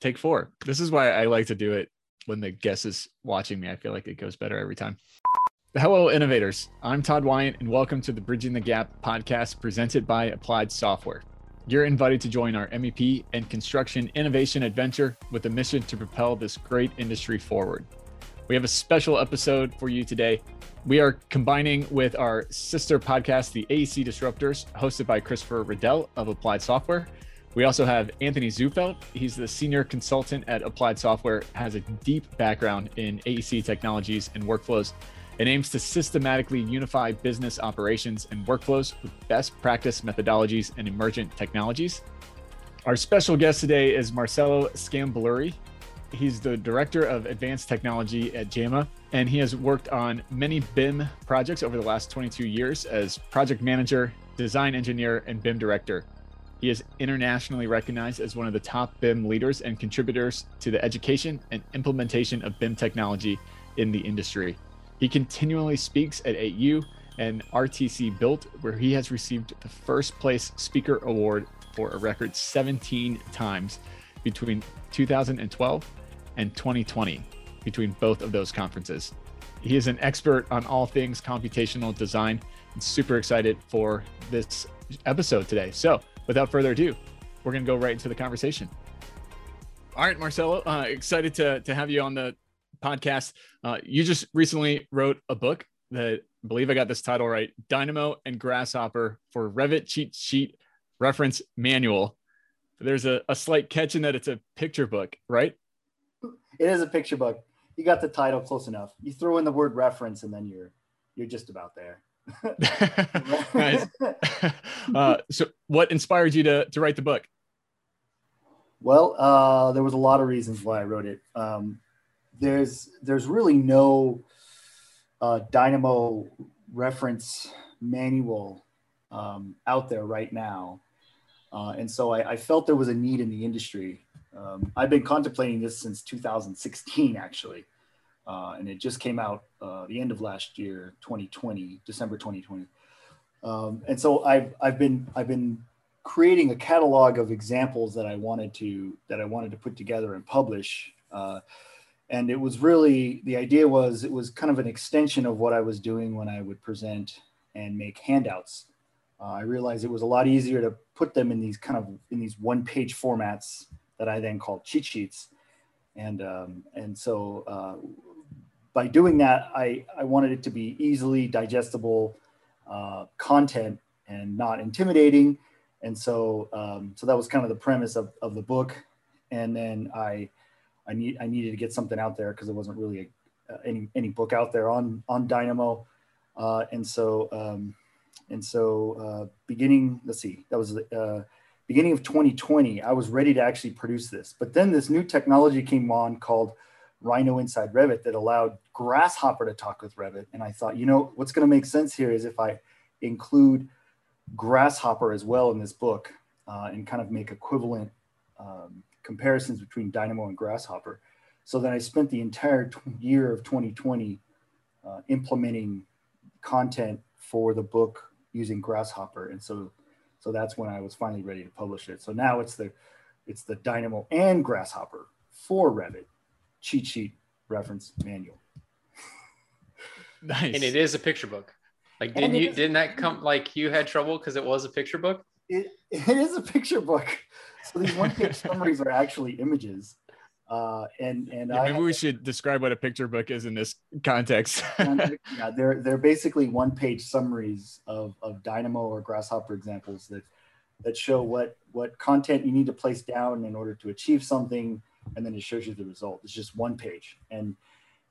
take four. This is why I like to do it when the guest is watching me. I feel like it goes better every time. Hello, innovators. I'm Todd Wyant, and welcome to the Bridging the Gap podcast presented by Applied Software. You're invited to join our MEP and construction innovation adventure with a mission to propel this great industry forward. We have a special episode for you today. We are combining with our sister podcast, the AEC Disruptors, hosted by Christopher Riddell of Applied Software. We also have Anthony Zufelt. He's the senior consultant at Applied Software, has a deep background in AEC technologies and workflows, and aims to systematically unify business operations and workflows with best practice methodologies and emergent technologies. Our special guest today is Marcelo Sgambelluri. He's the director of advanced technology at JAMA, and he has worked on many BIM projects over the last 22 years as project manager, design engineer, and BIM director. He is internationally recognized as one of the top BIM leaders and contributors to the education and implementation of BIM technology in the industry. He continually speaks at AU and RTC Built, where he has received the first place speaker award for a record 17 times between 2012 and 2020 between both of those conferences. He is an expert on all things computational design and super excited for this episode today. So, without further ado, we're going to go right into the conversation. All right, Marcelo, uh, excited to, to have you on the podcast. Uh, you just recently wrote a book that I believe I got this title right Dynamo and Grasshopper for Revit Cheat Sheet Reference Manual. There's a, a slight catch in that it's a picture book, right? It is a picture book. You got the title close enough. You throw in the word reference and then you're you're just about there. nice. Uh, so, what inspired you to to write the book? Well, uh, there was a lot of reasons why I wrote it. Um, there's there's really no uh, Dynamo reference manual um, out there right now, uh, and so I, I, felt there was a need in the industry. Um, I've been contemplating this since 2016, actually, uh, and it just came out uh, the end of last year, 2020, December 2020. Um, and so I've I've been I've been creating a catalog of examples that I wanted to that I wanted to put together and publish. Uh, and it was really the idea was it was kind of an extension of what I was doing when I would present and make handouts. Uh, I realized it was a lot easier to put them in these kind of in these one page formats that I then called cheat sheets. And, um, and so uh, by doing that, I, I wanted it to be easily digestible uh, content and not intimidating. And so, um, so that was kind of the premise of, of the book. And then I, I need I needed to get something out there because there wasn't really a, uh, any any book out there on on Dynamo, uh, and so um, and so uh, beginning let's see that was uh, beginning of 2020 I was ready to actually produce this, but then this new technology came on called Rhino Inside Revit that allowed Grasshopper to talk with Revit, and I thought you know what's going to make sense here is if I include Grasshopper as well in this book uh, and kind of make equivalent um, comparisons between Dynamo and Grasshopper. So then I spent the entire year of 2020 uh, implementing content for the book using Grasshopper. And so, so that's when I was finally ready to publish it. So now it's the, it's the Dynamo and Grasshopper for Revit cheat sheet reference manual. nice. And it is a picture book. Like, didn't you, didn't that come like you had trouble because it was a picture book? It, it is a picture book so these one page summaries are actually images. Uh, and and yeah, maybe we should describe what a picture book is in this context. yeah, they're they're basically one page summaries of, of Dynamo or Grasshopper examples that that show what what content you need to place down in order to achieve something, and then it shows you the result. It's just one page, and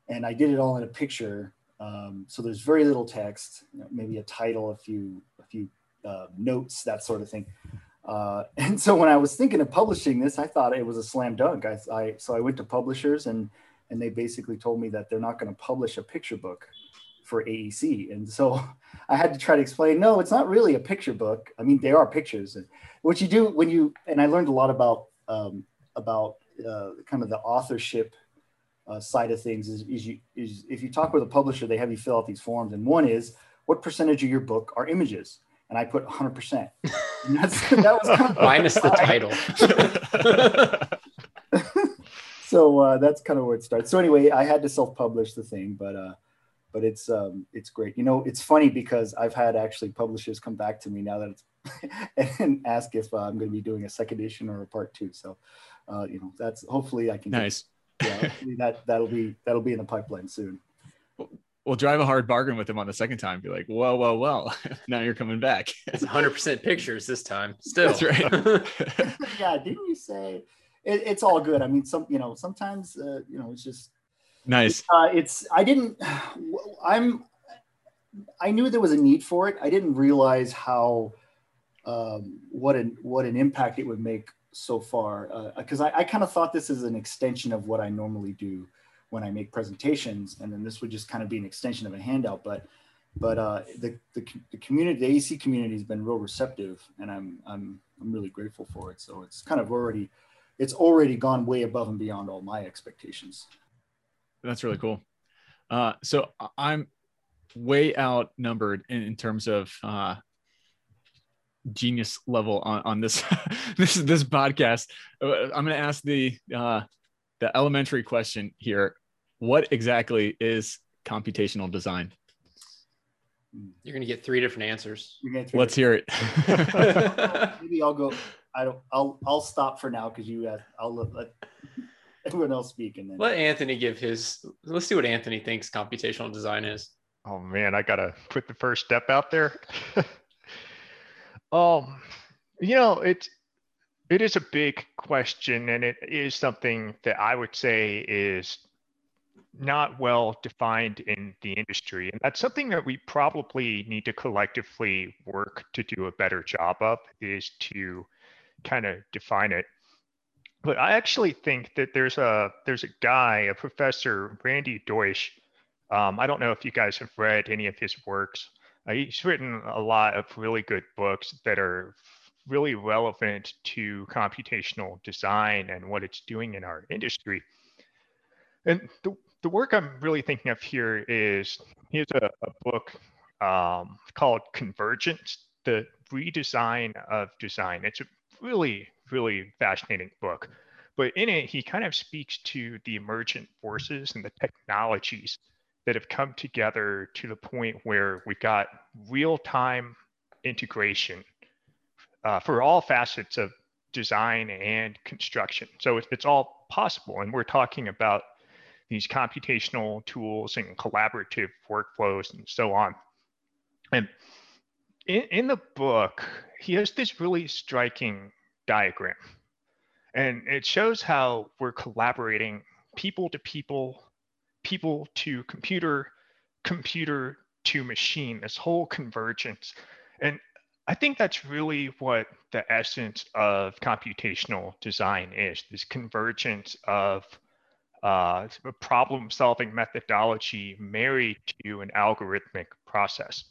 and I did it all in a picture. Um, so there's very little text, maybe a title, a few a few uh, notes, that sort of thing. Uh, and so when I was thinking of publishing this, I thought it was a slam dunk. I, I so I went to publishers and and they basically told me that they're not going to publish a picture book for AEC. And so I had to try to explain, no, it's not really a picture book. I mean, they are pictures. And what you do when you and I learned a lot about um, about uh, kind of the authorship uh, side of things is, is, you, is if you talk with a publisher, they have you fill out these forms. And one is what percentage of your book are images? and I put 100%. And that's, that was kind of minus the title. so uh, that's kind of where it starts. So anyway, I had to self-publish the thing, but uh, but it's um, it's great. You know, it's funny because I've had actually publishers come back to me now that it's and ask if uh, I'm going to be doing a second edition or a part two. So, uh, you know, that's hopefully I can. Nice. Get, yeah, that that'll be that'll be in the pipeline soon. We'll drive a hard bargain with him on the second time. Be like, well, well, well, now you're coming back. It's 100% pictures this time. Still. That's right. yeah, didn't you say? It, it's all good. I mean, some you know sometimes uh, you know it's just Nice. Uh, it's I didn't. I'm. I knew there was a need for it. I didn't realize how um, what an what an impact it would make so far. Because uh, I, I kind of thought this is an extension of what I normally do when I make presentations, and then this would just kind of be an extension of a handout. But but uh, the, the the community, the AC community, has been real receptive, and I'm I'm I'm really grateful for it. So it's kind of already it's already gone way above and beyond all my expectations. That's really cool. Uh, so I'm way outnumbered in, in terms of uh, genius level on, on this this this podcast. Uh, I'm going to ask the uh, the elementary question here. What exactly is computational design? You're going to get three different answers. Let's hear it. Maybe I'll go. I don't. I'll I'll stop for now because you. Uh, I'll let everyone else speak and then let Anthony give his. Let's see what Anthony thinks computational design is. Oh man, I gotta put the first step out there. um, you know, it's it is a big question, and it is something that I would say is not well defined in the industry. And that's something that we probably need to collectively work to do a better job of is to kind of define it. But I actually think that there's a there's a guy, a professor, Randy Deutsch. Um, I don't know if you guys have read any of his works. Uh, he's written a lot of really good books that are really relevant to computational design and what it's doing in our industry. And the, the work I'm really thinking of here is he has a, a book um, called Convergence, the redesign of design. It's a really really fascinating book. But in it, he kind of speaks to the emergent forces and the technologies that have come together to the point where we've got real time integration uh, for all facets of design and construction. So it's, it's all possible. And we're talking about these computational tools and collaborative workflows and so on. And in, in the book, he has this really striking diagram. And it shows how we're collaborating people to people, people to computer, computer to machine, this whole convergence. And I think that's really what the essence of computational design is this convergence of uh, problem solving methodology married to an algorithmic process,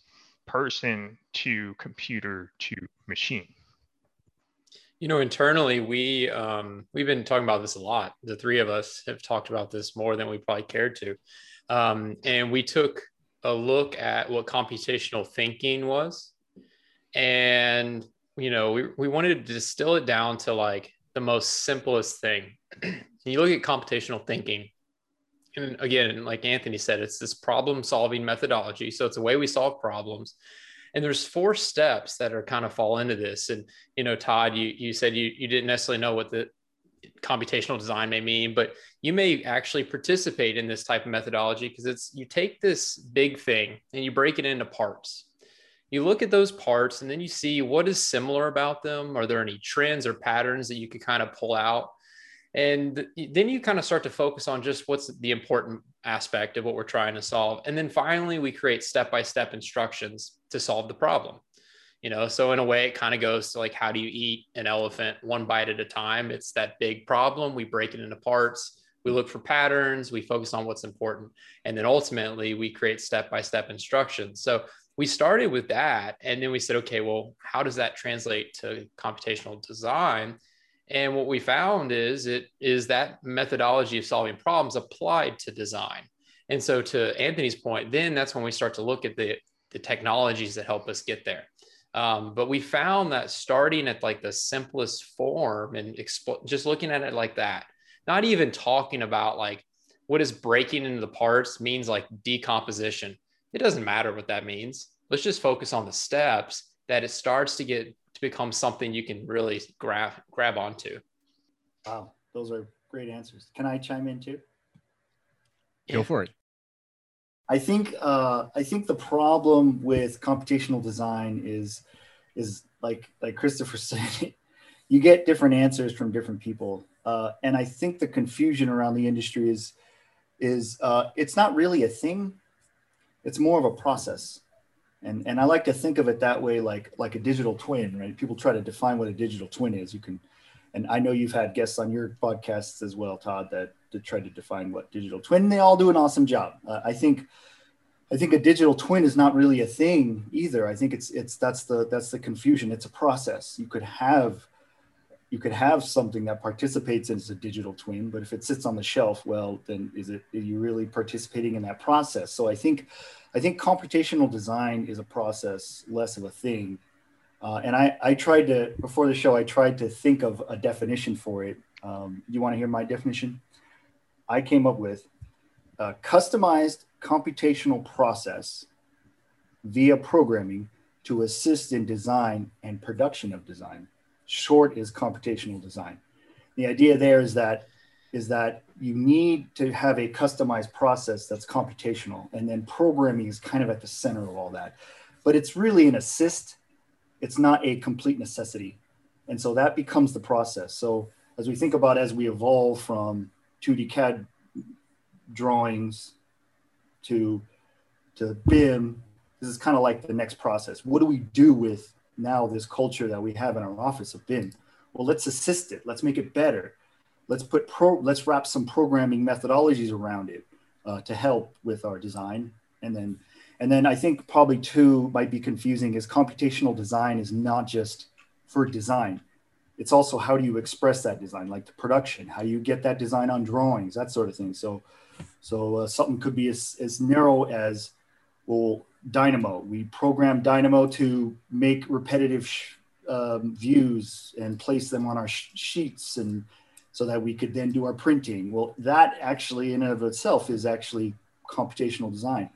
person to computer to machine. You know, internally, we um, we've been talking about this a lot. The three of us have talked about this more than we probably cared to, um, and we took a look at what computational thinking was, and you know, we we wanted to distill it down to like the most simplest thing. you look at computational thinking, and again, like Anthony said, it's this problem solving methodology. So it's a way we solve problems and there's four steps that are kind of fall into this. And you know todd you you said you you didn't necessarily know what the computational design may mean but you may actually participate in this type of methodology because it's you take this big thing and you break it into parts. You look at those parts and then you see what is similar about them. Are there any trends or patterns that you could kind of pull out and then you kind of start to focus on just what's the important aspect of what we're trying to solve. And then finally, we create step by step instructions to solve the problem. You know, so in a way, it kind of goes to like, how do you eat an elephant one bite at a time? It's that big problem. We break it into parts. We look for patterns. We focus on what's important. And then ultimately, we create step by step instructions. So we started with that. And then we said, okay, well, how does that translate to computational design? And what we found is it is that methodology of solving problems applied to design. And so to Anthony's point, then that's when we start to look at the, the technologies that help us get there. Um, but we found that starting at like the simplest form and expo- just looking at it like that, not even talking about like what is breaking into the parts means like decomposition. It doesn't matter what that means. Let's just focus on the steps that it starts to get to become something you can really grab grab onto. Wow, those are great answers. Can I chime in too? Go for it. I think uh, I think the problem with computational design is is like like Christopher said, you get different answers from different people, uh, and I think the confusion around the industry is is uh, it's not really a thing; it's more of a process, and and I like to think of it that way, like like a digital twin, right? People try to define what a digital twin is. You can, and I know you've had guests on your podcasts as well, Todd, that to try to define what digital twin. They all do an awesome job. Uh, I think. I think a digital twin is not really a thing either. I think it's it's that's the that's the confusion. It's a process. You could have you could have something that participates as a digital twin, but if it sits on the shelf, well, then is it are you really participating in that process? So I think I think computational design is a process, less of a thing. Uh, and I, I tried to before the show, I tried to think of a definition for it. Um, you want to hear my definition? I came up with a customized computational process via programming to assist in design and production of design. Short is computational design. The idea there is that is that you need to have a customized process that's computational, and then programming is kind of at the center of all that. But it's really an assist. It's not a complete necessity, and so that becomes the process. So as we think about as we evolve from 2D CAD drawings to to BIM, this is kind of like the next process. What do we do with now this culture that we have in our office of BIM? Well, let's assist it. Let's make it better. Let's put pro. Let's wrap some programming methodologies around it uh, to help with our design. And then, and then I think probably two might be confusing is computational design is not just for design. It's also how do you express that design, like the production, how you get that design on drawings, that sort of thing. So so uh, something could be as, as narrow as, well, Dynamo. We program Dynamo to make repetitive sh- um, views and place them on our sh- sheets and so that we could then do our printing. Well, that actually in and of itself is actually computational design.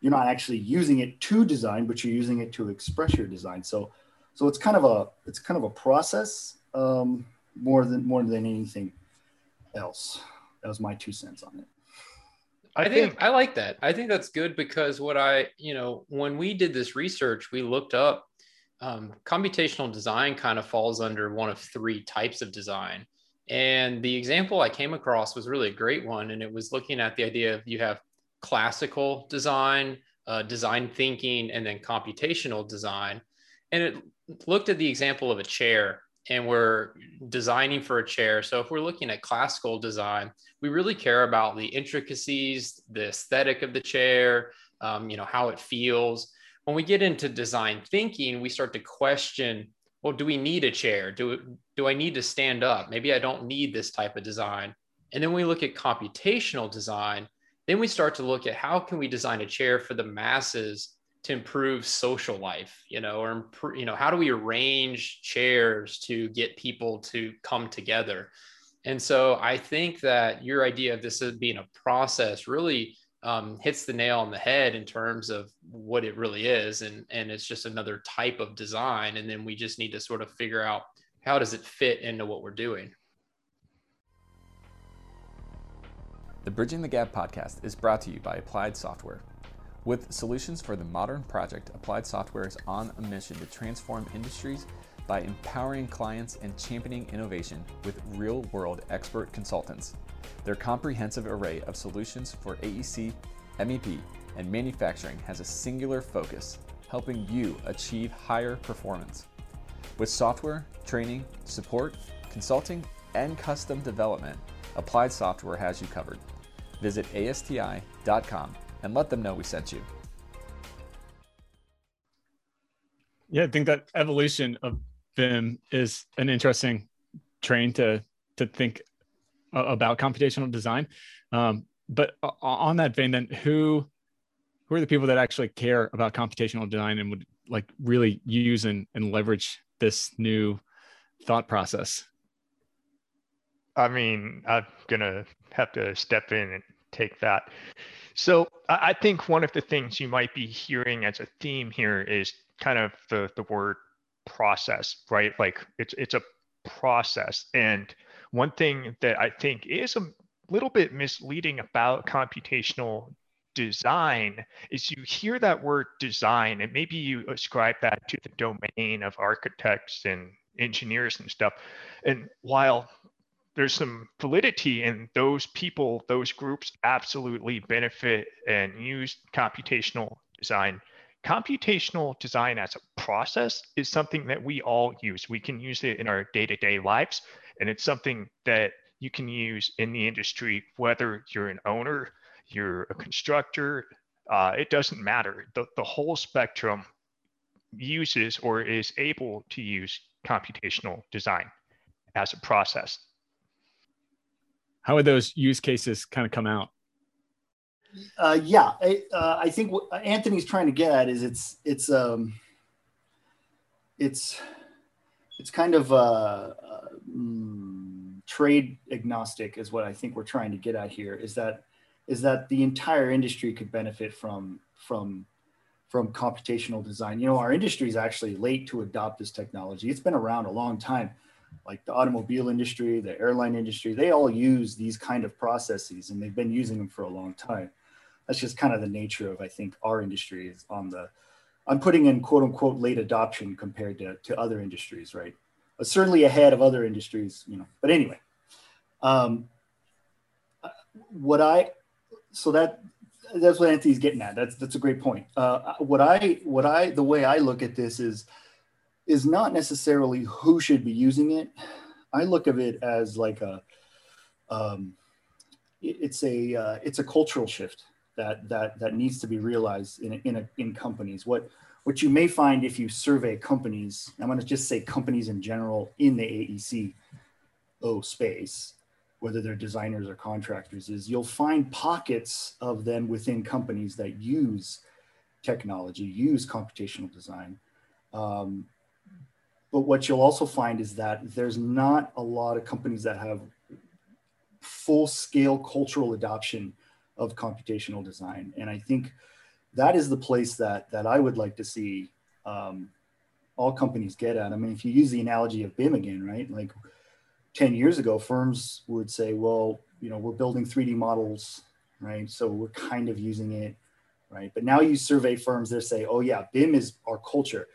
You're not actually using it to design, but you're using it to express your design. So, so it's kind of a it's kind of a process um, more than more than anything else. That was my two cents on it. I, I think, think I like that. I think that's good because what I, you know, when we did this research, we looked up um, computational design kind of falls under one of three types of design. And the example I came across was really a great one. And it was looking at the idea of you have classical design, uh, design thinking, and then computational design. And it looked at the example of a chair and we're designing for a chair. So if we're looking at classical design, we really care about the intricacies, the aesthetic of the chair, um, you know, how it feels. When we get into design thinking, we start to question, well, do we need a chair? Do, do I need to stand up? Maybe I don't need this type of design. And then we look at computational design, then we start to look at how can we design a chair for the masses to improve social life you know or you know how do we arrange chairs to get people to come together? And so i think that your idea of this being a process really um, hits the nail on the head in terms of what it really is and and it's just another type of design and then we just need to sort of figure out how does it fit into what we're doing. The bridging the gap podcast is brought to you by applied software with solutions for the modern project, Applied Software is on a mission to transform industries by empowering clients and championing innovation with real world expert consultants. Their comprehensive array of solutions for AEC, MEP, and manufacturing has a singular focus, helping you achieve higher performance. With software, training, support, consulting, and custom development, Applied Software has you covered. Visit ASTI.com and let them know we sent you. Yeah, I think that evolution of BIM is an interesting train to to think about computational design. Um, but on that vein, then who who are the people that actually care about computational design and would like really use and, and leverage this new thought process? I mean, I'm gonna have to step in and take that. So I think one of the things you might be hearing as a theme here is kind of the the word process, right? Like it's it's a process. And one thing that I think is a little bit misleading about computational design is you hear that word design and maybe you ascribe that to the domain of architects and engineers and stuff. And while there's some validity in those people, those groups absolutely benefit and use computational design. Computational design as a process is something that we all use. We can use it in our day to day lives, and it's something that you can use in the industry, whether you're an owner, you're a constructor, uh, it doesn't matter. The, the whole spectrum uses or is able to use computational design as a process. How would those use cases kind of come out? Uh, yeah, I, uh, I think what Anthony's trying to get at is it's it's um, it's it's kind of uh, uh, mm, trade agnostic is what I think we're trying to get at here. Is that is that the entire industry could benefit from from from computational design. You know, our industry is actually late to adopt this technology. It's been around a long time. Like the automobile industry, the airline industry, they all use these kind of processes and they've been using them for a long time. That's just kind of the nature of, I think, our industry is on the, I'm putting in quote unquote late adoption compared to, to other industries, right? But certainly ahead of other industries, you know, but anyway, um, what I, so that that's what Anthony's getting at. That's that's a great point. Uh, what I what I the way I look at this is is not necessarily who should be using it. I look of it as like a um, it's a uh, it's a cultural shift that that that needs to be realized in in a, in companies. What what you may find if you survey companies, I'm going to just say companies in general in the AEC O space, whether they're designers or contractors, is you'll find pockets of them within companies that use technology, use computational design. Um, but what you'll also find is that there's not a lot of companies that have full scale cultural adoption of computational design. And I think that is the place that, that I would like to see um, all companies get at. I mean, if you use the analogy of BIM again, right? Like 10 years ago, firms would say, well, you know, we're building 3D models, right? So we're kind of using it, right? But now you survey firms, they say, oh yeah, BIM is our culture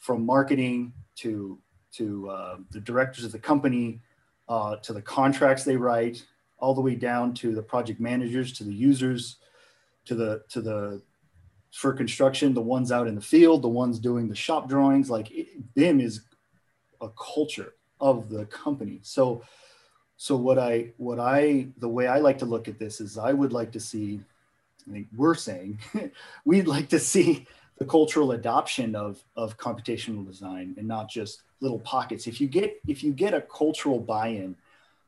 from marketing to, to uh, the directors of the company, uh, to the contracts they write, all the way down to the project managers, to the users, to the, to the, for construction, the ones out in the field, the ones doing the shop drawings, like it, BIM is a culture of the company. So, so what I, what I, the way I like to look at this is I would like to see, I think we're saying, we'd like to see the cultural adoption of, of computational design and not just little pockets. If you get, if you get a cultural buy-in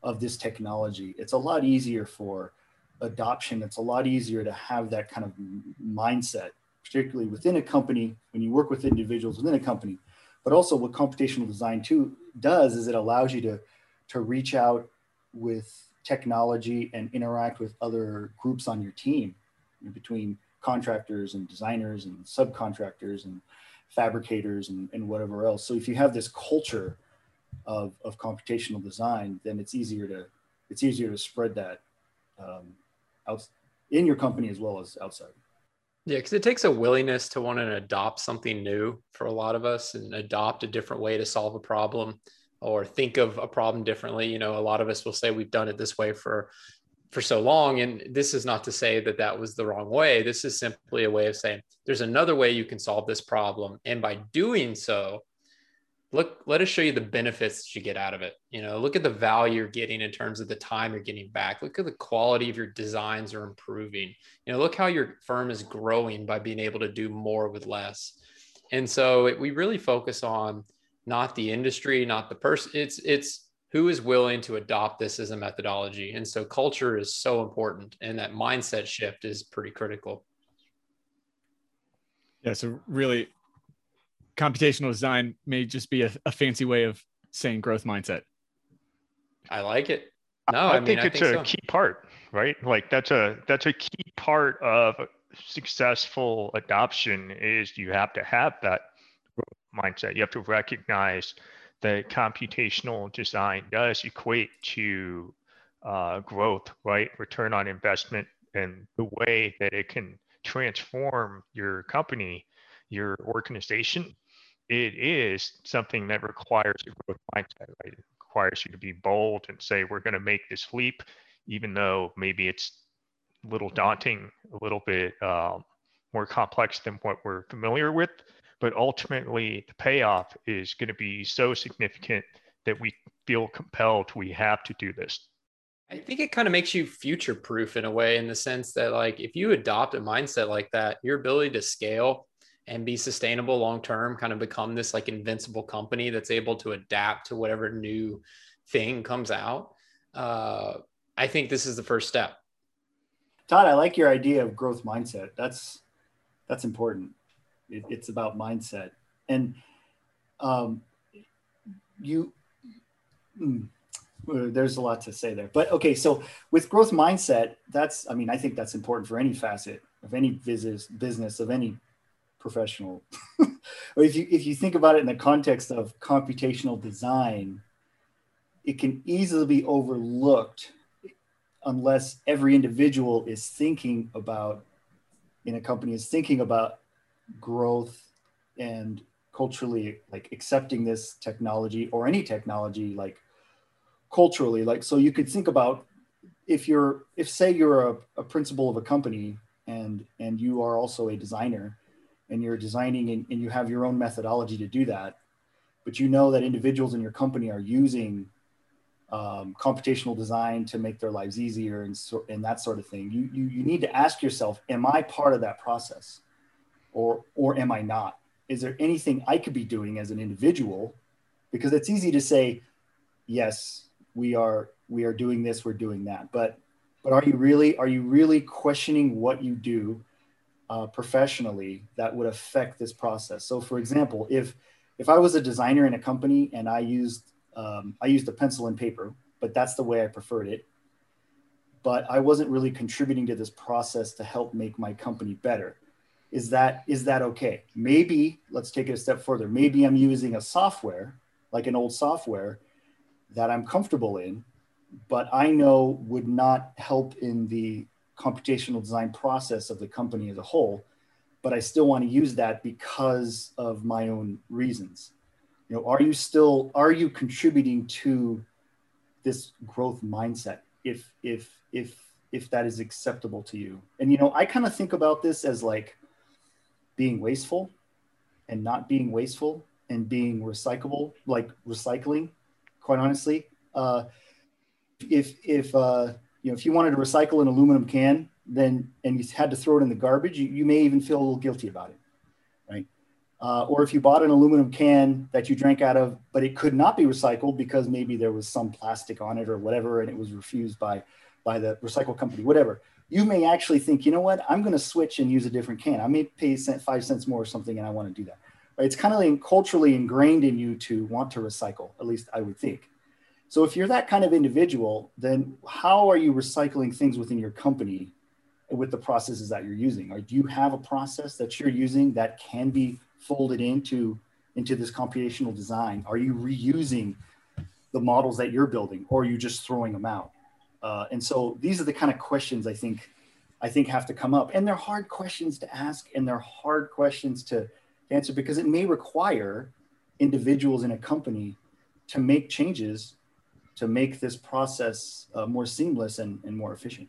of this technology, it's a lot easier for adoption. It's a lot easier to have that kind of mindset, particularly within a company, when you work with individuals within a company, but also what computational design too does is it allows you to, to reach out with technology and interact with other groups on your team between contractors and designers and subcontractors and fabricators and, and whatever else. So if you have this culture of, of computational design, then it's easier to it's easier to spread that um, out in your company as well as outside. Yeah, because it takes a willingness to want to adopt something new for a lot of us and adopt a different way to solve a problem or think of a problem differently. You know, a lot of us will say we've done it this way for for so long and this is not to say that that was the wrong way. This is simply a way of saying there's another way you can solve this problem. And by doing so look let us show you the benefits that you get out of it. You know look at the value you're getting in terms of the time you're getting back. Look at the quality of your designs are improving. You know look how your firm is growing by being able to do more with less. And so it, we really focus on not the industry not the person. It's it's who is willing to adopt this as a methodology and so culture is so important and that mindset shift is pretty critical yeah so really computational design may just be a, a fancy way of saying growth mindset i like it No, I, I, mean, think I it's think a so. key part, right? Like that's a that's a key part of successful adoption is you have to have that mindset. You have to recognize that computational design does equate to uh, growth, right? Return on investment, and the way that it can transform your company, your organization. It is something that requires a growth mindset, right? It requires you to be bold and say, we're going to make this leap, even though maybe it's a little daunting, a little bit um, more complex than what we're familiar with. But ultimately, the payoff is going to be so significant that we feel compelled we have to do this. I think it kind of makes you future proof in a way, in the sense that, like, if you adopt a mindset like that, your ability to scale and be sustainable long term kind of become this like invincible company that's able to adapt to whatever new thing comes out. Uh, I think this is the first step. Todd, I like your idea of growth mindset. That's that's important. It, it's about mindset, and um, you. Mm, there's a lot to say there, but okay. So with growth mindset, that's I mean I think that's important for any facet of any business, business of any professional. or if you if you think about it in the context of computational design, it can easily be overlooked unless every individual is thinking about in a company is thinking about growth and culturally like accepting this technology or any technology like culturally like so you could think about if you're if say you're a, a principal of a company and and you are also a designer and you're designing and, and you have your own methodology to do that but you know that individuals in your company are using um, computational design to make their lives easier and, so, and that sort of thing. You, you, you need to ask yourself, am I part of that process or, or am I not? Is there anything I could be doing as an individual? Because it's easy to say, yes, we are, we are doing this, we're doing that. But, but are you really, are you really questioning what you do uh, professionally that would affect this process? So for example, if, if I was a designer in a company and I used um, I used a pencil and paper, but that's the way I preferred it. But I wasn't really contributing to this process to help make my company better. Is that is that okay? Maybe let's take it a step further. Maybe I'm using a software like an old software that I'm comfortable in, but I know would not help in the computational design process of the company as a whole. But I still want to use that because of my own reasons you know are you still are you contributing to this growth mindset if if if if that is acceptable to you and you know i kind of think about this as like being wasteful and not being wasteful and being recyclable like recycling quite honestly uh, if if uh, you know if you wanted to recycle an aluminum can then and you had to throw it in the garbage you, you may even feel a little guilty about it right uh, or if you bought an aluminum can that you drank out of, but it could not be recycled because maybe there was some plastic on it or whatever, and it was refused by by the recycle company, whatever. You may actually think, you know what, I'm going to switch and use a different can. I may pay five cents more or something, and I want to do that. It's kind of like culturally ingrained in you to want to recycle. At least I would think. So if you're that kind of individual, then how are you recycling things within your company with the processes that you're using? Or do you have a process that you're using that can be folded into into this computational design? Are you reusing the models that you're building, or are you just throwing them out? Uh, and so these are the kind of questions I think I think have to come up, and they're hard questions to ask, and they're hard questions to answer because it may require individuals in a company to make changes to make this process uh, more seamless and, and more efficient.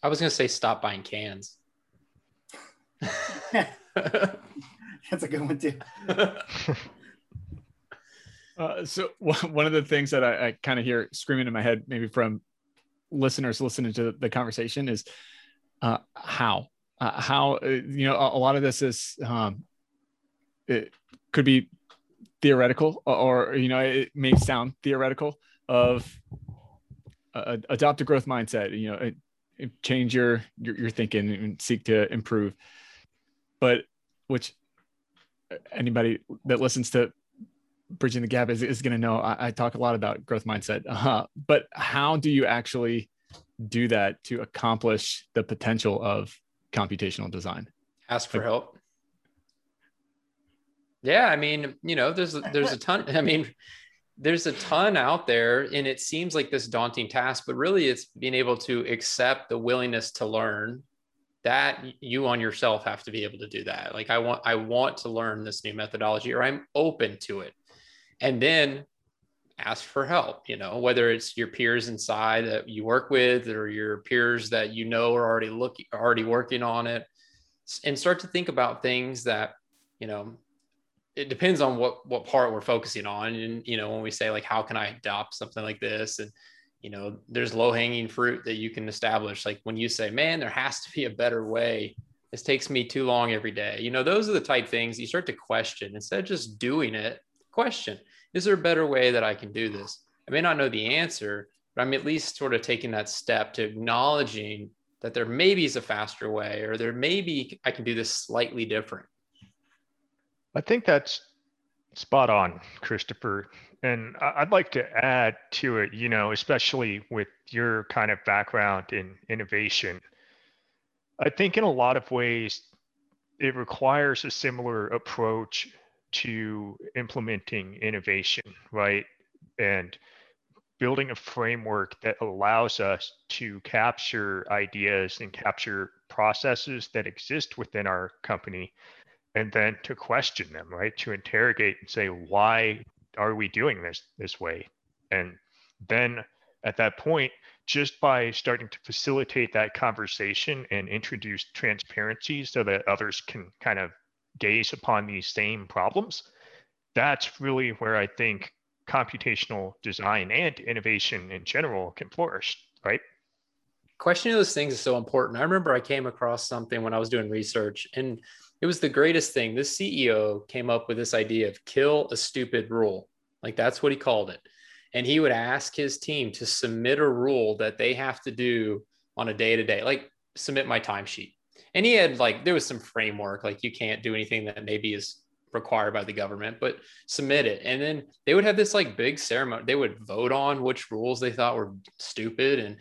I was going to say stop buying cans. That's a good one too. uh, so one of the things that I, I kind of hear screaming in my head, maybe from listeners listening to the conversation, is uh, how? Uh, how uh, you know a, a, lot of this is um, it could be theoretical or, or you know it may sound theoretical of uh, adopt a growth mindset you know change your, your your thinking and seek to improve. But which anybody that listens to bridging the gap is, is going to know I, I, talk a lot about growth mindset uh, but how do you actually do that to accomplish the potential of computational design? Ask for help. Yeah i mean you know there's there's a ton i mean there's a ton out there and it seems like this daunting task but really it's being able to accept the willingness to learn that you on yourself have to be able to do that. Like i want i want to learn this new methodology or i'm open to it and then ask for help you know whether it's your peers inside that you work with or your peers that you know are already looking already working on it and start to think about things that you know it depends on what what part we're focusing on. And you know when we say like how can i adopt something like this? And you know there's low hanging fruit that you can establish. Like when you say man there has to be a better way. This takes me too long every day. You know those are the type things you start to question. Instead of just doing it question is there a better way that i can do this i may not know the answer but i'm at least sort of taking that step to acknowledging that there maybe is a faster way or there maybe i can do this slightly different I think that's spot on, Christopher. And I'd like to add to it, you know, especially with your kind of background in innovation. I think in a lot of ways, it requires a similar approach to implementing innovation, right? And building a framework that allows us to capture ideas and capture processes that exist within our company and then to question them, right? To interrogate and say, why are we doing this this way? And then at that point, just by starting to facilitate that conversation and introduce transparency so that others can kind of gaze upon these same problems, that's really where I think computational design and innovation in general can flourish, right? Questioning those things is so important. I remember I came across something when I was doing research and it was the greatest thing. This CEO came up with this idea of kill a stupid rule. Like that's what he called it. And he would ask his team to submit a rule that they have to do on a day to day, like submit my timesheet. And he had like, there was some framework, like you can't do anything that maybe is required by the government, but submit it. And then they would have this like big ceremony. They would vote on which rules they thought were stupid. And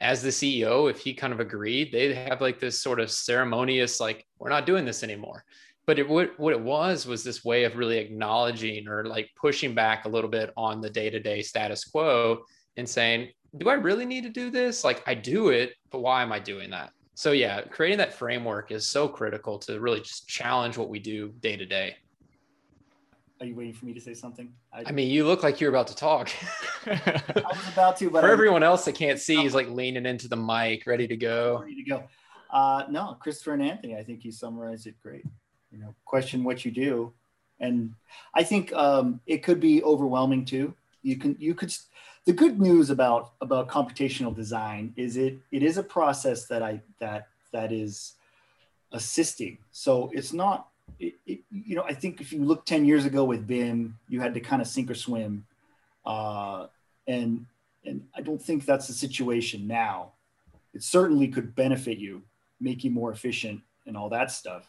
as the CEO, if he kind of agreed, they'd have like this sort of ceremonious, like, we're not doing this anymore. But it, what, what it was was this way of really acknowledging or like pushing back a little bit on the day to day status quo and saying, do I really need to do this? Like, I do it, but why am I doing that? So, yeah, creating that framework is so critical to really just challenge what we do day to day. Are you waiting for me to say something? I, I mean, you look like you're about to talk. I was about to, but for I, everyone else that can't see, he's like leaning into the mic, ready to go. Ready to go. Uh, no, Christopher and Anthony, I think you summarized it great. You know, question what you do, and I think um, it could be overwhelming too. You can, you could. The good news about about computational design is it it is a process that I that that is assisting. So it's not it, it, you know, I think if you look 10 years ago with BIM, you had to kind of sink or swim. Uh, and, and I don't think that's the situation now. It certainly could benefit you, make you more efficient and all that stuff,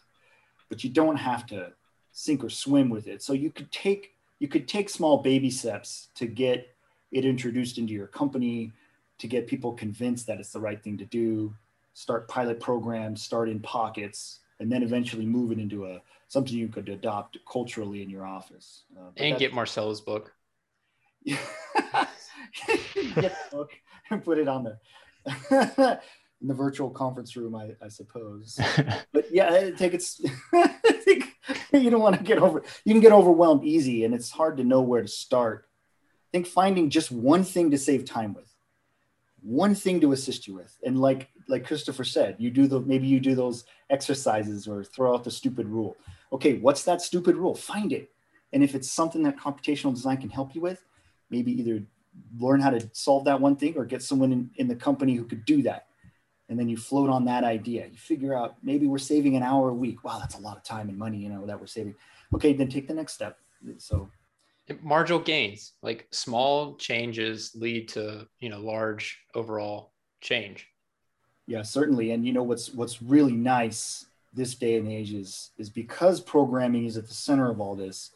but you don't have to sink or swim with it. So you could take, you could take small baby steps to get it introduced into your company, to get people convinced that it's the right thing to do, start pilot programs, start in pockets, and then eventually move it into a something you could adopt culturally in your office. Uh, and get Marcelo's book. get the book and put it on the in the virtual conference room, I, I suppose. but yeah, take it. I think you don't want to get over. You can get overwhelmed easy, and it's hard to know where to start. Think finding just one thing to save time with, one thing to assist you with, and like like Christopher said, you do the maybe you do those exercises or throw out the stupid rule. Okay, what's that stupid rule? Find it. And if it's something that computational design can help you with, maybe either learn how to solve that one thing or get someone in, in the company who could do that. And then you float on that idea. You figure out maybe we're saving an hour a week. Wow, that's a lot of time and money, you know, that we're saving. Okay, then take the next step. So marginal gains, like small changes lead to, you know, large overall change. Yeah, certainly. And you know what's what's really nice this day and age is is because programming is at the center of all this.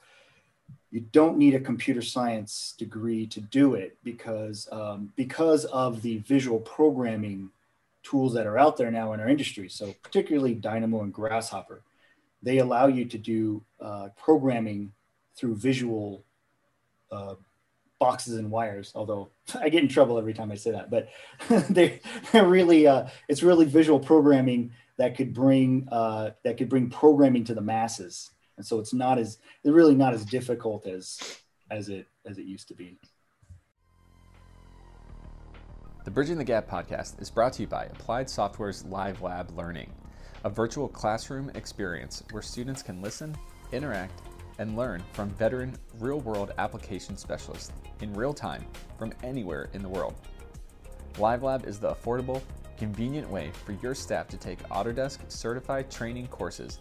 you don't need a computer science degree to do it because um, because of the visual programming tools that are out there now in our industry. So particularly Dynamo and Grasshopper, they allow you to do uh, programming through visual uh, boxes and wires. Although I get in trouble every time I say that, but they, are really uh, it's really visual programming that could bring uh, that could bring programming to the masses and so it's not as it's really not as difficult as as it as it used to be. The Bridging the Gap podcast is brought to you by Applied Software's Live Lab Learning, a virtual classroom experience where students can listen, interact, and learn from veteran real world application specialists in real time from anywhere in the world. Live Lab is the affordable, convenient way for your staff to take Autodesk certified training courses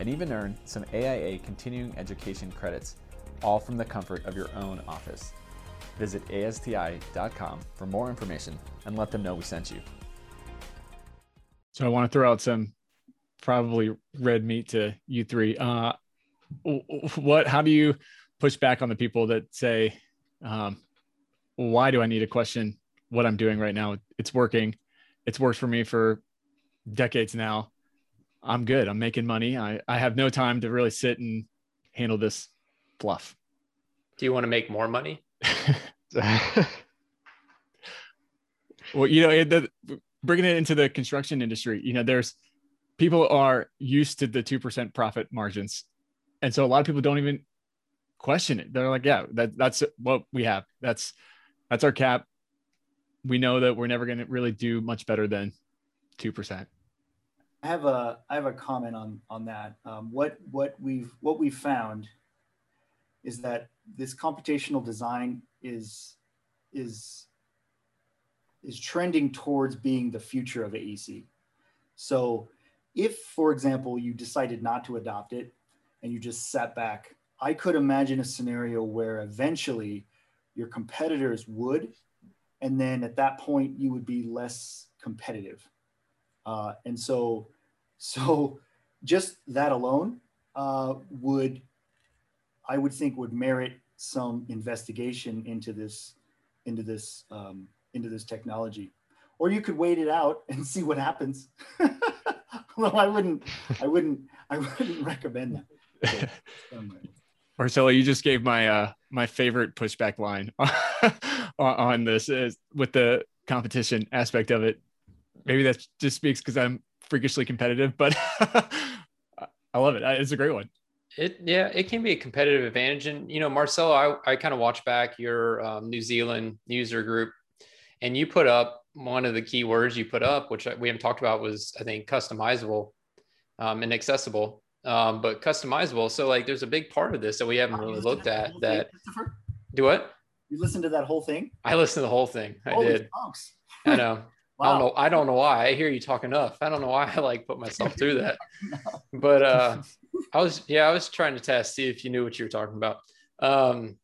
and even earn some AIA continuing education credits, all from the comfort of your own office. Visit ASTI.com for more information and let them know we sent you. So I want to throw out some probably red meat to you three. Uh, what? How do you push back on the people that say, um, "Why do I need to question what I'm doing right now? It's working. It's worked for me for decades now. I'm good. I'm making money. I, I have no time to really sit and handle this fluff. Do you want to make more money? well, you know, the, bringing it into the construction industry, you know, there's people are used to the 2% profit margins. And so a lot of people don't even question it. They're like, yeah, that, that's what we have. That's, that's our cap. We know that we're never going to really do much better than 2%. I have a I have a comment on on that. Um, what what we've what we've found is that this computational design is is is trending towards being the future of AEC. So if, for example, you decided not to adopt it and you just sat back, I could imagine a scenario where eventually your competitors would, and then at that point you would be less competitive. Uh, and so so just that alone uh, would, I would think, would merit some investigation into this, into this, um, into this technology. Or you could wait it out and see what happens. Although I wouldn't, I wouldn't, I wouldn't recommend that. Marcelo, you just gave my uh, my favorite pushback line on this is with the competition aspect of it. Maybe that just speaks because I'm freakishly competitive, but I love it. It's a great one. It yeah, it can be a competitive advantage, and you know, Marcelo, I, I kind of watch back your um, New Zealand user group, and you put up one of the key words you put up, which we haven't talked about, was I think customizable um, and accessible, um, but customizable. So like, there's a big part of this that we haven't really looked at. That do what? You listened to that whole thing? I listened to the whole thing. Holy I did. I know. Wow. I don't know. I don't know why. I hear you talk enough. I don't know why I like put myself through that. no. But uh I was yeah, I was trying to test, see if you knew what you were talking about. Um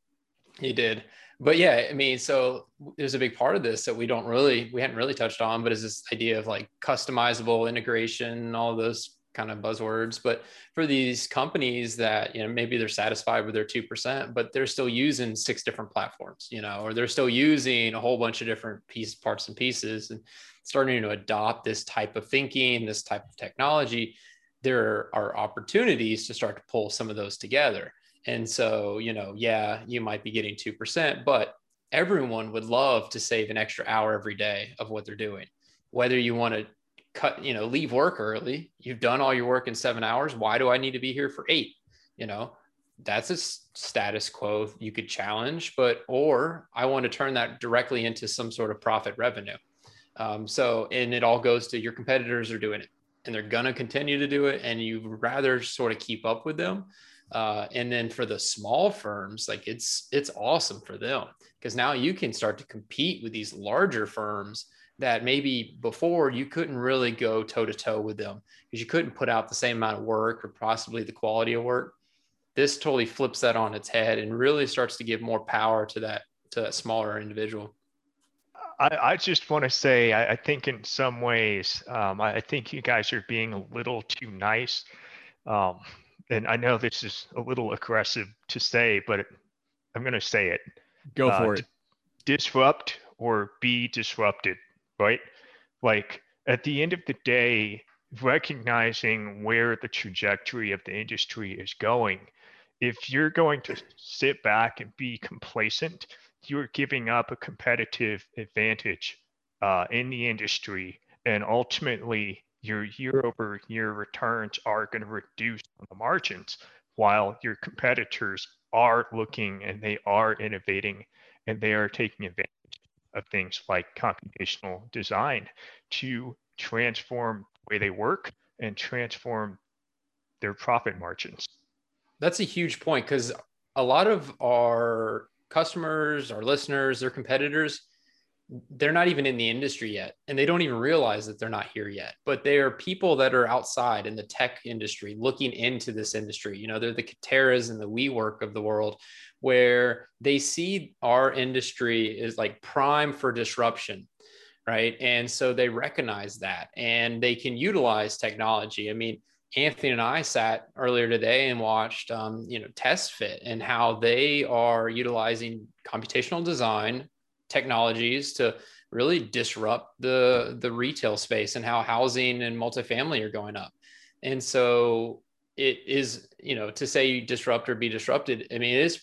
you did. But yeah, I mean, so there's a big part of this that we don't really we hadn't really touched on, but is this idea of like customizable integration, all those kind of buzzwords but for these companies that you know maybe they're satisfied with their 2% but they're still using six different platforms you know or they're still using a whole bunch of different piece parts and pieces and starting to adopt this type of thinking this type of technology there are opportunities to start to pull some of those together. And so you know yeah you might be getting 2% but everyone would love to save an extra hour every day of what they're doing. Whether you want to cut, you know, leave work early. You've done all your work in seven hours. Why do I need to be here for eight? You know, that's a status quo you could challenge, but, or I want to turn that directly into some sort of profit revenue. Um, so, and it all goes to your competitors are doing it and they're going to continue to do it. And you'd rather sort of keep up with them. Uh, and then for the small firms, like it's, it's awesome for them because now you can start to compete with these larger firms that maybe before you couldn't really go toe to toe with them because you couldn't put out the same amount of work or possibly the quality of work. This totally flips that on its head and really starts to give more power to that to that smaller individual. I, I just want to say, I, I, think in some ways, um, I, I, think you guys are being a little too nice. Um, and I know this is a little aggressive to say, but I'm going to say it. Go uh, for uh, it. disrupt or be disrupted, right? Like at the end of the day, recognizing where the trajectory of the industry is going. If you're going to sit back and be complacent, you're giving up a competitive advantage uh, in the industry. And ultimately, your year over year returns are going to reduce the margins while your competitors are looking and they are innovating and they are taking advantage of things like computational design to transform the way they work and transform their profit margins. That's a huge point because a lot of our customers, our listeners, their competitors, they're not even in the industry yet and they don't even realize that they're not here yet but they are people that are outside in the tech industry looking into this industry. You know they're the Katerras and the WeWork of the world where they see our industry is like prime for disruption right? And so they recognize that and they can utilize technology. I mean Anthony and I sat earlier today and watched, um, you know, TestFit and how they are utilizing computational design technologies to really disrupt the the retail space and how housing and multifamily are going up. And so it is, you know, to say you disrupt or be disrupted. I mean, it is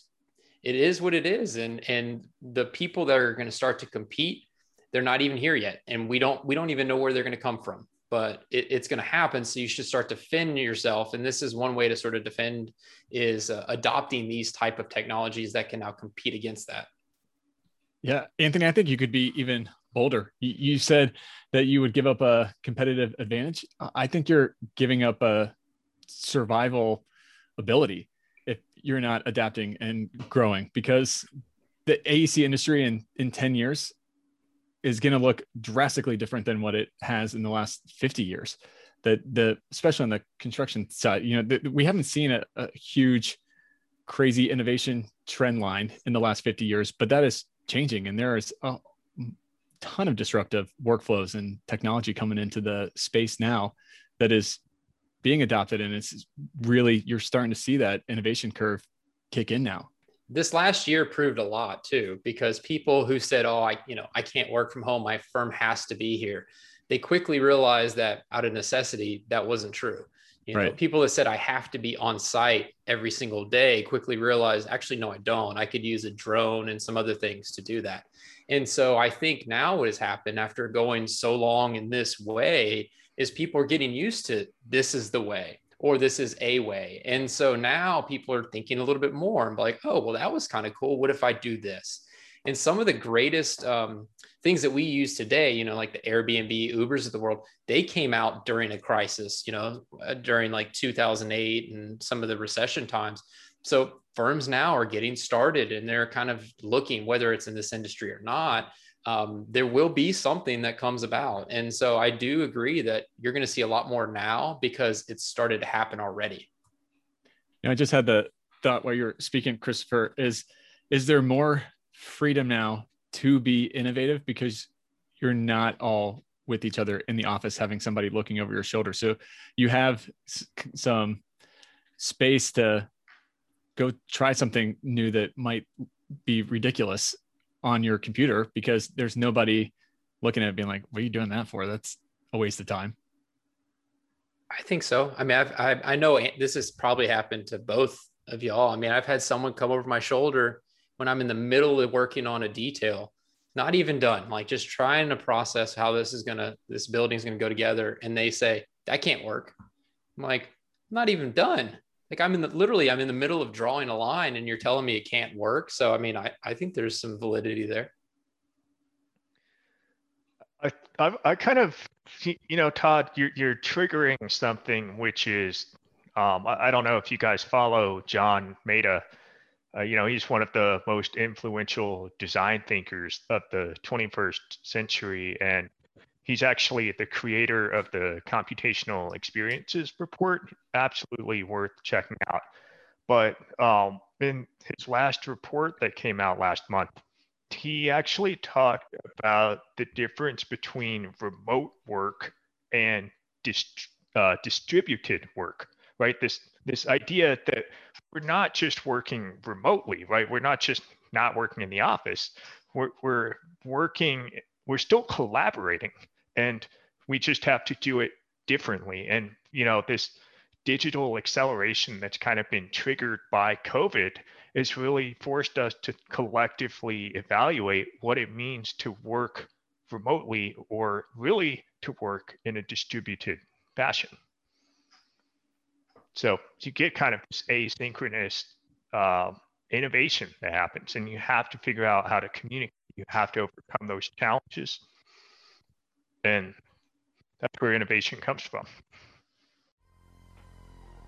it is what it is, and and the people that are going to start to compete, they're not even here yet, and we don't we don't even know where they're going to come from. But it, it's going to happen, so you should start to defend yourself. And this is one way to sort of defend is uh, adopting these type of technologies that can now compete against that. Yeah, Anthony, I think you could be even bolder. You, said that you would give up a competitive advantage. I think you're giving up a survival ability if you're not adapting and growing because the AEC industry in in 10 years is going to look drastically different than what it has in the last 50 years. The the especially on the construction side, you know, the, we haven't seen a, a huge crazy innovation trend line in the last 50 years, but that is changing. And there is a ton of disruptive workflows and technology coming into the space now that is being adopted. And it's really you're starting to see that innovation curve kick in now. This last year proved a lot too because people who said oh i you know i can't work from home. My firm has to be here they quickly realized that out of necessity that wasn't true you know, right. people that said I have to be on site every single day quickly realized actually, no, I don't. I could use a drone and some other things to do that. And so I think now what has happened after going so long in this way is people are getting used to this is the way or this is a way. And so now people are thinking a little bit more and like, oh, well, that was kind of cool. What if I do this? And some of the greatest um, things that we use today, you know, like the Airbnb, Ubers of the world, they came out during a crisis, you know, uh, during like 2008 and some of the recession times. So firms now are getting started and they're kind of looking whether it's in this industry or not. Um, there will be something that comes about. And so I do agree that you're going to see a lot more now because it's started to happen already. I just had the thought while you're speaking, Christopher, is is there more freedom now to be innovative because you're not all with each other in the office having somebody looking over your shoulder. So you have some space to go try something new that might be ridiculous on your computer because there's nobody looking at it being like what are you doing that for? That's a waste of time. I think so. I mean I've, I, I know eh, this has probably happened to both of y'all. I mean i've had someone come over my shoulder when I'm in the middle of working on a detail, not even done, like just trying to process how this is gonna, this building's gonna go together. And they say, that can't work. I'm like, I'm not even done. Like I'm in the literally, I'm in the middle of drawing a line and you're telling me it can't work. So I mean, I, I think there's some validity there. I, I, kind of, you know, Todd, you're, you're triggering something which is, um, I, I don't know if you guys follow John Maeda, uh, you know, he's one of the most influential design thinkers of the 21st century. And he's actually the creator of the computational experiences report. Absolutely worth checking out. But um, in his last report that came out last month, he actually talked about the difference between remote work and dist- uh, distributed work, right? This this idea that we're not just working remotely, right? We're not just not working in the office. We're, we're working, we're still collaborating and we just have to do it differently. And, you know, this digital acceleration that's kind of been triggered by COVID has really forced us to collectively evaluate what it means to work remotely or really to work in a distributed fashion. So you get kind of this asynchronous uh, innovation that happens, and you have to figure out how to communicate. You have to overcome those challenges, and that's where innovation comes from.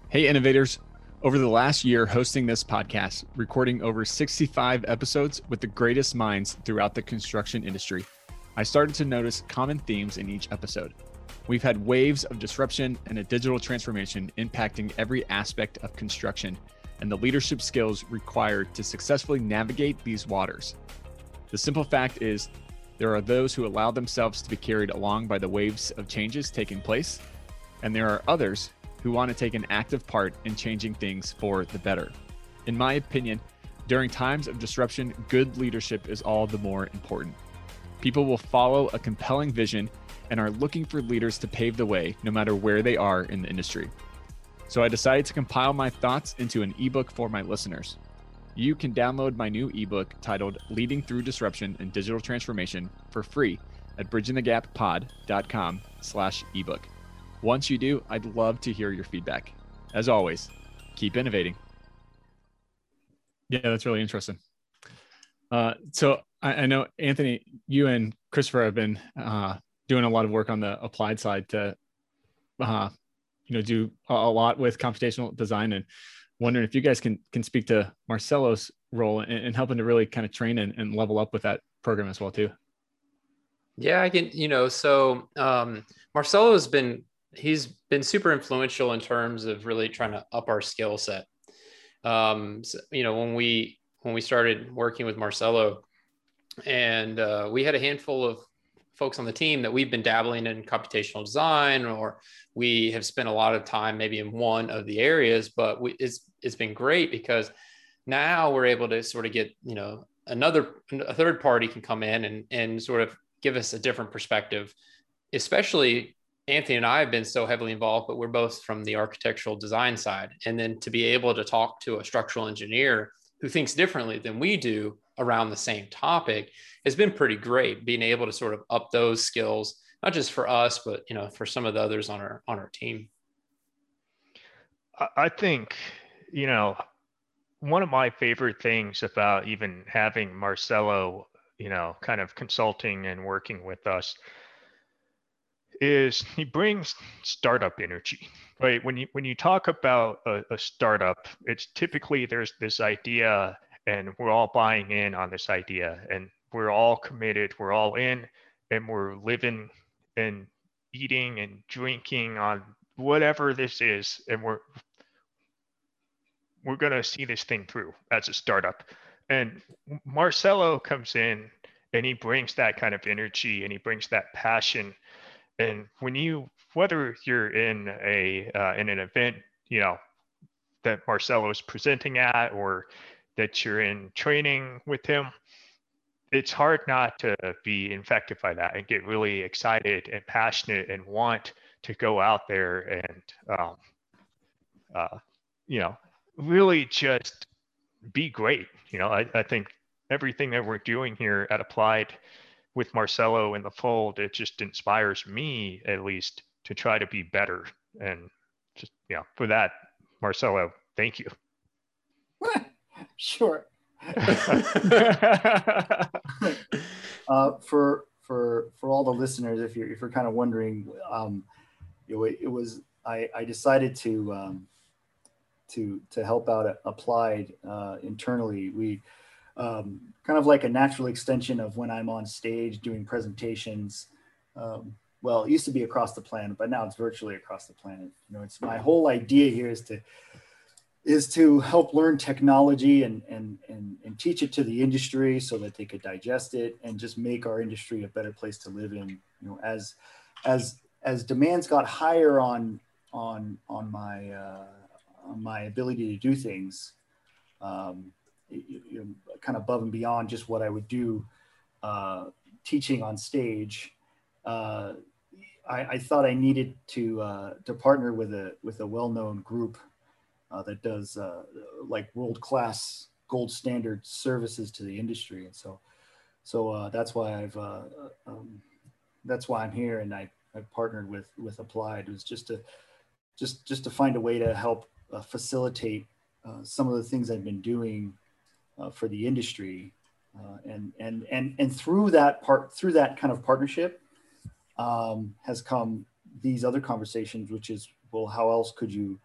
Hey, innovators. Over the last year, hosting this podcast, recording over 65 episodes with the greatest minds throughout the construction industry, I started to notice common themes in each episode. We've had waves of disruption and a digital transformation impacting every aspect of construction and the leadership skills required to successfully navigate these waters. The simple fact is, there are those who allow themselves to be carried along by the waves of changes taking place, and there are others who want to take an active part in changing things for the better. In my opinion, during times of disruption, good leadership is all the more important. People will follow a compelling vision and are looking for leaders to pave the way no matter where they are in the industry. So I decided to compile my thoughts into an ebook for my listeners. You can download my new ebook titled Leading Through Disruption and Digital Transformation for free at bridgingthegappod.com slash ebook. Once you do, I'd love to hear your feedback. As always, keep innovating. Yeah, that's really interesting. Uh, so I, I, know Anthony, you and Christopher have been uh, doing a lot of work on the applied side to uh, you know do a, lot with computational design and wondering if you guys can can speak to Marcelo's role and, in helping to really kind of train and, and, level up with that program as well too. Yeah, I can. You know, so um, Marcelo has been he's been super influential in terms of really trying to up our skill set. Um, so, you know, when we when we started working with Marcelo, and uh, we had a handful of folks on the team that we've been dabbling in computational design or we have spent a lot of time maybe in one of the areas but we, it's it's been great because now we're able to sort of get you know another a third party can come in and and sort of give us a different perspective especially Anthony and I have been so heavily involved, but we're both from the architectural design side. And then to be able to talk to a structural engineer who thinks differently than we do around the same topic has been pretty great being able to sort of up those skills not just for us but you know for some of the others on our on our team. I think you know one of my favorite things about even having marcelo you know kind of consulting and working with us is he brings startup energy right? When you when you talk about a, a startup it's typically there's this idea and we're all buying in on this idea and we're all committed we're all in and we're living and eating and drinking on whatever this is and we're we're going to see this thing through as a startup. And marcelo comes in and he brings that kind of energy and he brings that passion. And when you whether you're in a uh, in an event you know that marcelo is presenting at or that you're in training with him, it's hard not to be infected by that and get really excited and passionate and want to go out there and, um, uh, you know, really just be great. You know, I, I think everything that we're doing here at Applied with Marcelo in the fold, it just inspires me at least to try to be better. And just, you know, for that, Marcelo, thank you. sure. uh, for for for all the listeners, if you're if you're kind of wondering, um, you know, it, it was I, I decided to um, to to help out applied uh, internally. We um, kind of like a natural extension of when I'm on stage doing presentations. Um, well, it used to be across the planet, but now it's virtually across the planet. You know, it's my whole idea here is to is to help learn technology and, and, and, and teach it to the industry so that they could digest it and just make our industry a better place to live in. You know, as, as, as demands got higher on, on, on my, uh, on my ability to do things um, you, kind of above and beyond just what I would do uh, teaching on stage. Uh, I, I, thought I needed to uh, to partner with a with a well-known group uh, that does uh, like world-class gold standard services to the industry, and so so uh, that's why I've um, that's why I'm here, and I I've partnered with with Applied. It was just to just just to find a way to help facilitate some of the things I've been doing for the industry uh, and and and and through that part through that kind of partnership um, has come these other conversations which is well how else could you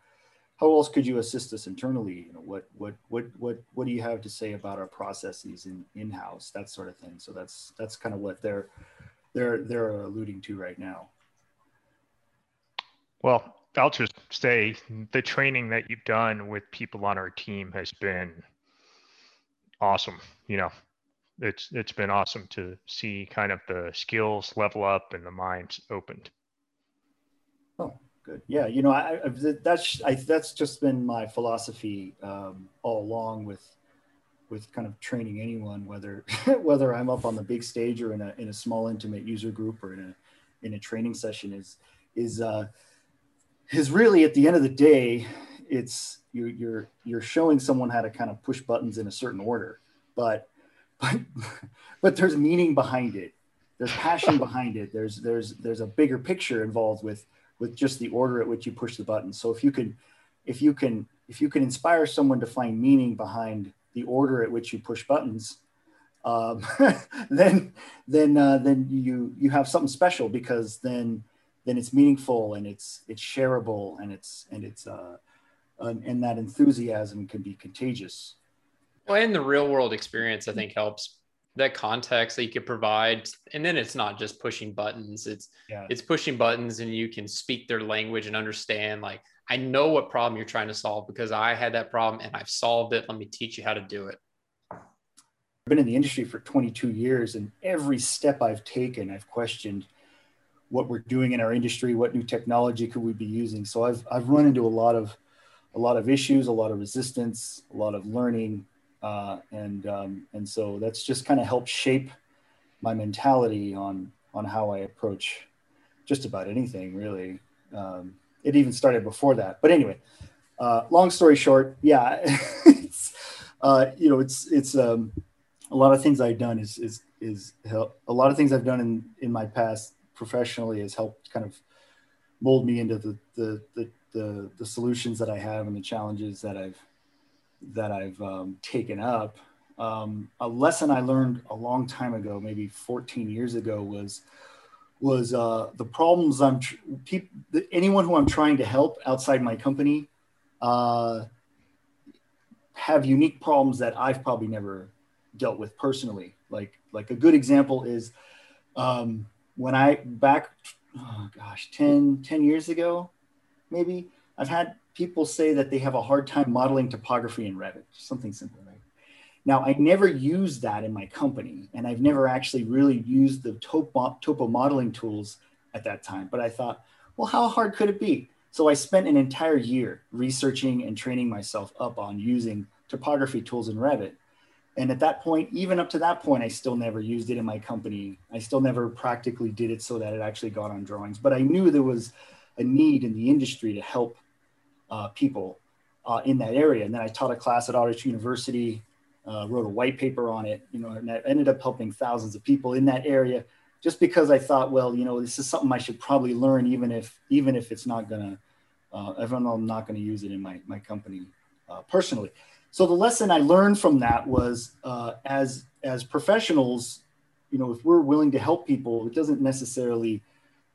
how else could you assist us internally? You know what what what what what do you have to say about our processes in in house that sort of thing? So that's that's kind of what they're they're they're alluding to right now. Well i'll just say the training that you've done with people on our team has been awesome you know. It's it's been awesome to see kind of the skills level up and the minds opened. Oh, good. Yeah, you know, I, I that's I, that's just been my philosophy um, all along with with kind of training anyone, whether whether I'm up on the big stage or in a in a small intimate user group or in a in a training session is is uh, is really at the end of the day, it's you, you're you're showing someone how to kind of push buttons in a certain order, but but but there's meaning behind it there's passion behind it there's there's there's a bigger picture involved with with just the order at which you push the button. So if you can if you can if you can inspire someone to find meaning behind the order at which you push buttons um, then then uh, then you you have something special because then then it's meaningful and it's it's shareable and it's and it's uh, and, and that enthusiasm can be contagious. Well, and the real world experience, I think, helps that context that you could provide. And then it's not just pushing buttons. It's yeah. it's pushing buttons and you can speak their language and understand like I know what problem you're trying to solve because I had that problem and I've solved it. Let me teach you how to do it. I've been in the industry for 22 years and every step I've taken, I've questioned what we're doing in our industry, what new technology could we be using. So I've I've run into a lot of a lot of issues, a lot of resistance, a lot of learning, uh, and um, and so that's just kind of helped shape my mentality on on how I approach just about anything really. Um, it even started before that, but anyway. Uh, long story short, yeah, it's, uh, you know, it's it's um, a lot of things I've done is is is help, a lot of things I've done in in my past professionally has helped kind of mold me into the the the the, the solutions that I have and the challenges that I've that I've um, taken up. Um, a lesson I learned a long time ago, maybe 14 years ago, was was uh, the problems I'm tr- anyone who I'm trying to help outside my company uh, have unique problems that I've probably never dealt with personally. Like like a good example is um, when I back oh gosh 10 10 years ago maybe I've had people say that they have a hard time modeling topography in Revit, something simple, right? Now, I never used that in my company, and I've never actually really used the topo, topo modeling tools at that time. But I thought, well, how hard could it be? So I spent an entire year researching and training myself up on using topography tools in Revit. And at that point, even up to that point, I still never used it in my company. I still never practically did it so that it actually got on drawings. But I knew there was a need in the industry to help uh, people uh, in that area. And then I taught a class at Autodesk University, uh, wrote a white paper on it, you know, and that ended up helping thousands of people in that area just because I thought, well, you know, this is something I should probably learn, even if, even if it's not gonna, uh, even I'm not gonna use it in my, my company uh, personally. So the lesson I learned from that was uh, as, as professionals, you know, if we're willing to help people, it doesn't necessarily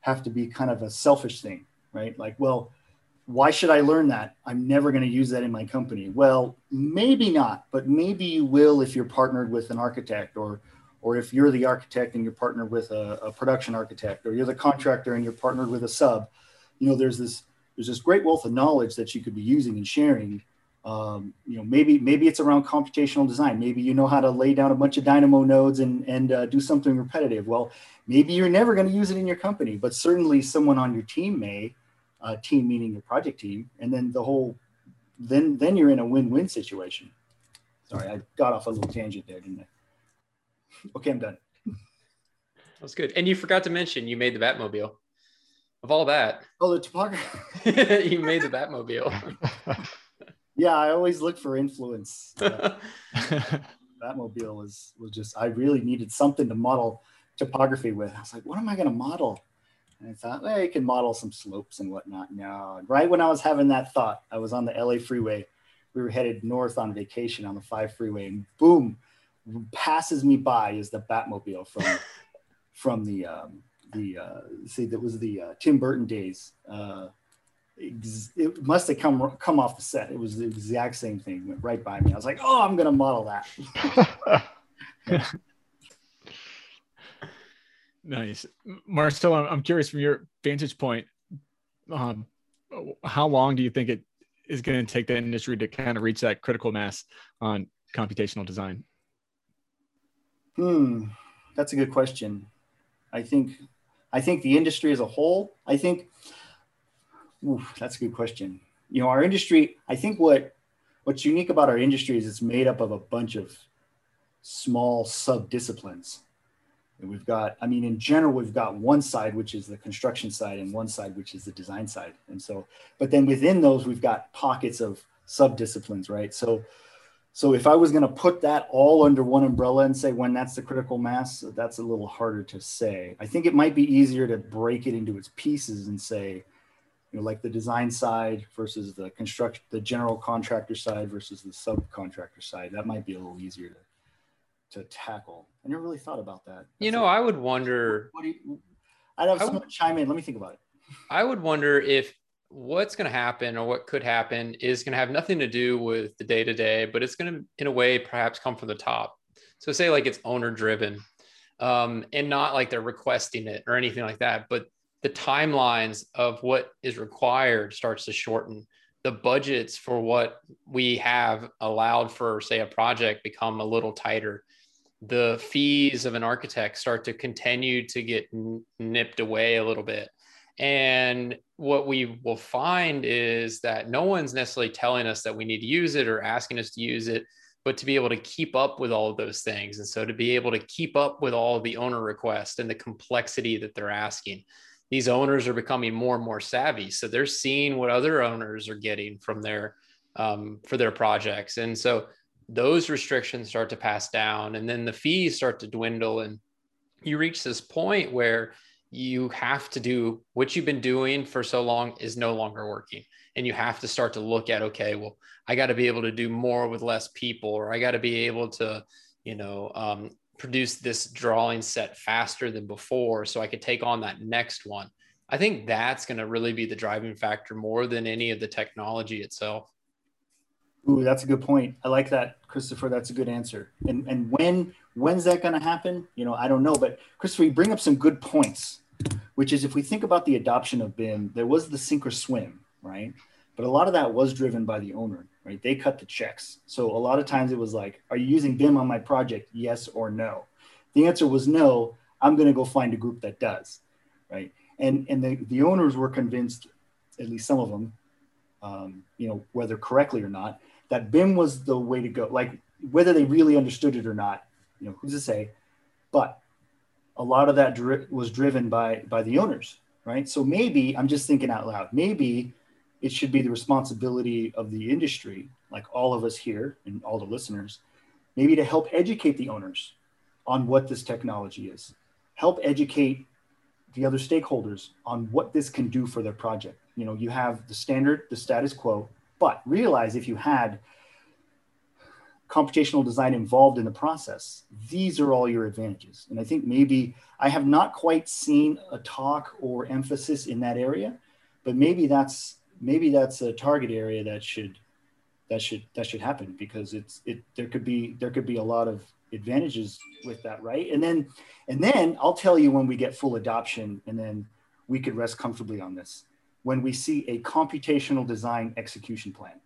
have to be kind of a selfish thing, right? Like, well, why should I learn that? I'm never going to use that in my company. Well, maybe not, but maybe you will if you're partnered with an architect or or if you're the architect and you're partnered with a, a production architect or you're the contractor and you're partnered with a sub. You know, there's this there's this great wealth of knowledge that you could be using and sharing. Um, you know, maybe maybe it's around computational design. Maybe you know how to lay down a bunch of dynamo nodes and and uh, do something repetitive. Well, maybe you're never going to use it in your company, but certainly someone on your team may uh, team meaning your project team, and then the whole then then you're in a win-win situation. Sorry, I got off a little tangent there, didn't I? Okay, I'm done. That's good. And you forgot to mention you made the Batmobile. Of all that, Oh, the topography. you made the Batmobile. Yeah, I always look for influence. Uh, Batmobile was was just I really needed something to model topography with. I was like, what am I going to model? And I thought, well, you can model some slopes and whatnot. No, and right when I was having that thought, I was on the LA freeway. We were headed north on vacation on the five freeway, and boom, passes me by is the Batmobile from from the um, the uh, see that was the uh, Tim Burton days. Uh, ex- it must have come come off the set. It was the exact same thing. Went right by me. I was like, oh, I'm gonna model that. nice. Marcel, I'm, curious from your vantage point, um, how long do you think it is going to take the industry to kind of reach that critical mass on computational design? Hmm, that's a good question. I think, I think the industry as a whole. I think, oof, that's a good question. You know, our industry. I think what what's unique about our industry is it's made up of a bunch of small sub disciplines. And we've got, I mean, in general, we've got one side, which is the construction side, and one side, which is the design side. And so, but then within those, we've got pockets of sub disciplines, right? So, so if I was going to put that all under one umbrella and say when that's the critical mass, that's a little harder to say. I think it might be easier to break it into its pieces and say, you know, like the design side versus the construction, the general contractor side versus the subcontractor side. That might be a little easier to to tackle. I never really thought about that. you That's know, I would wonder. what do you, I'd have I someone chime in. Let me think about it. I would wonder if what's going to happen or what could happen is going to have nothing to do with the day to day, but it's going to, in a way, perhaps come from the top. So, say like it's owner driven um, and not like they're requesting it or anything like that, but the timelines of what is required starts to shorten. The budgets for what we have allowed for, say, a project become a little tighter. The fees of an architect start to continue to get nipped away a little bit. And what we will find is that no one's necessarily telling us that we need to use it or asking us to use it, but to be able to keep up with all of those things. And so to be able to keep up with all the owner requests and the complexity that they're asking, these owners are becoming more and more savvy. So they're seeing what other owners are getting from their um, for their projects. And so those restrictions start to pass down and then the fees start to dwindle and you reach this point where you have to do what you've been doing for so long is no longer working and you have to start to look at okay well i got to be able to do more with less people or i got to be able to you know um, produce this drawing set faster than before so i could take on that next one. I think that's going to really be the driving factor more than any of the technology itself Ooh, that's a good point. I like that, Christopher. That's a good answer. And and when when's that going to happen? You know, I don't know. But Christopher, you bring up some good points, which is if we think about the adoption of BIM, there was the sink or swim, right? But a lot of that was driven by the owner, right? They cut the checks. So a lot of times it was like, are you using BIM on my project? Yes or no. The answer was no. I'm going to go find a group that does, right? And and the, the owners were convinced, at least some of them, um, you know, whether correctly or not, that BIM was the way to go. Like whether they really understood it or not, you know, who's to say? But a lot of that dri- was driven by by the owners, right? So maybe I'm just thinking out loud. Maybe it should be the responsibility of the industry, like all of us here and all the listeners, maybe to help educate the owners on what this technology is, help educate the other stakeholders on what this can do for their project. You know, you have the standard, the status quo, but realize if you had computational design involved in the process, these are all your advantages. And I think maybe I have not quite seen a talk or emphasis in that area, but maybe that's maybe that's a target area that should that should that should happen because it's it there could be there could be a lot of advantages with that, right? And then and then I'll tell you when we get full adoption and then we could rest comfortably on this. When we see a computational design execution plan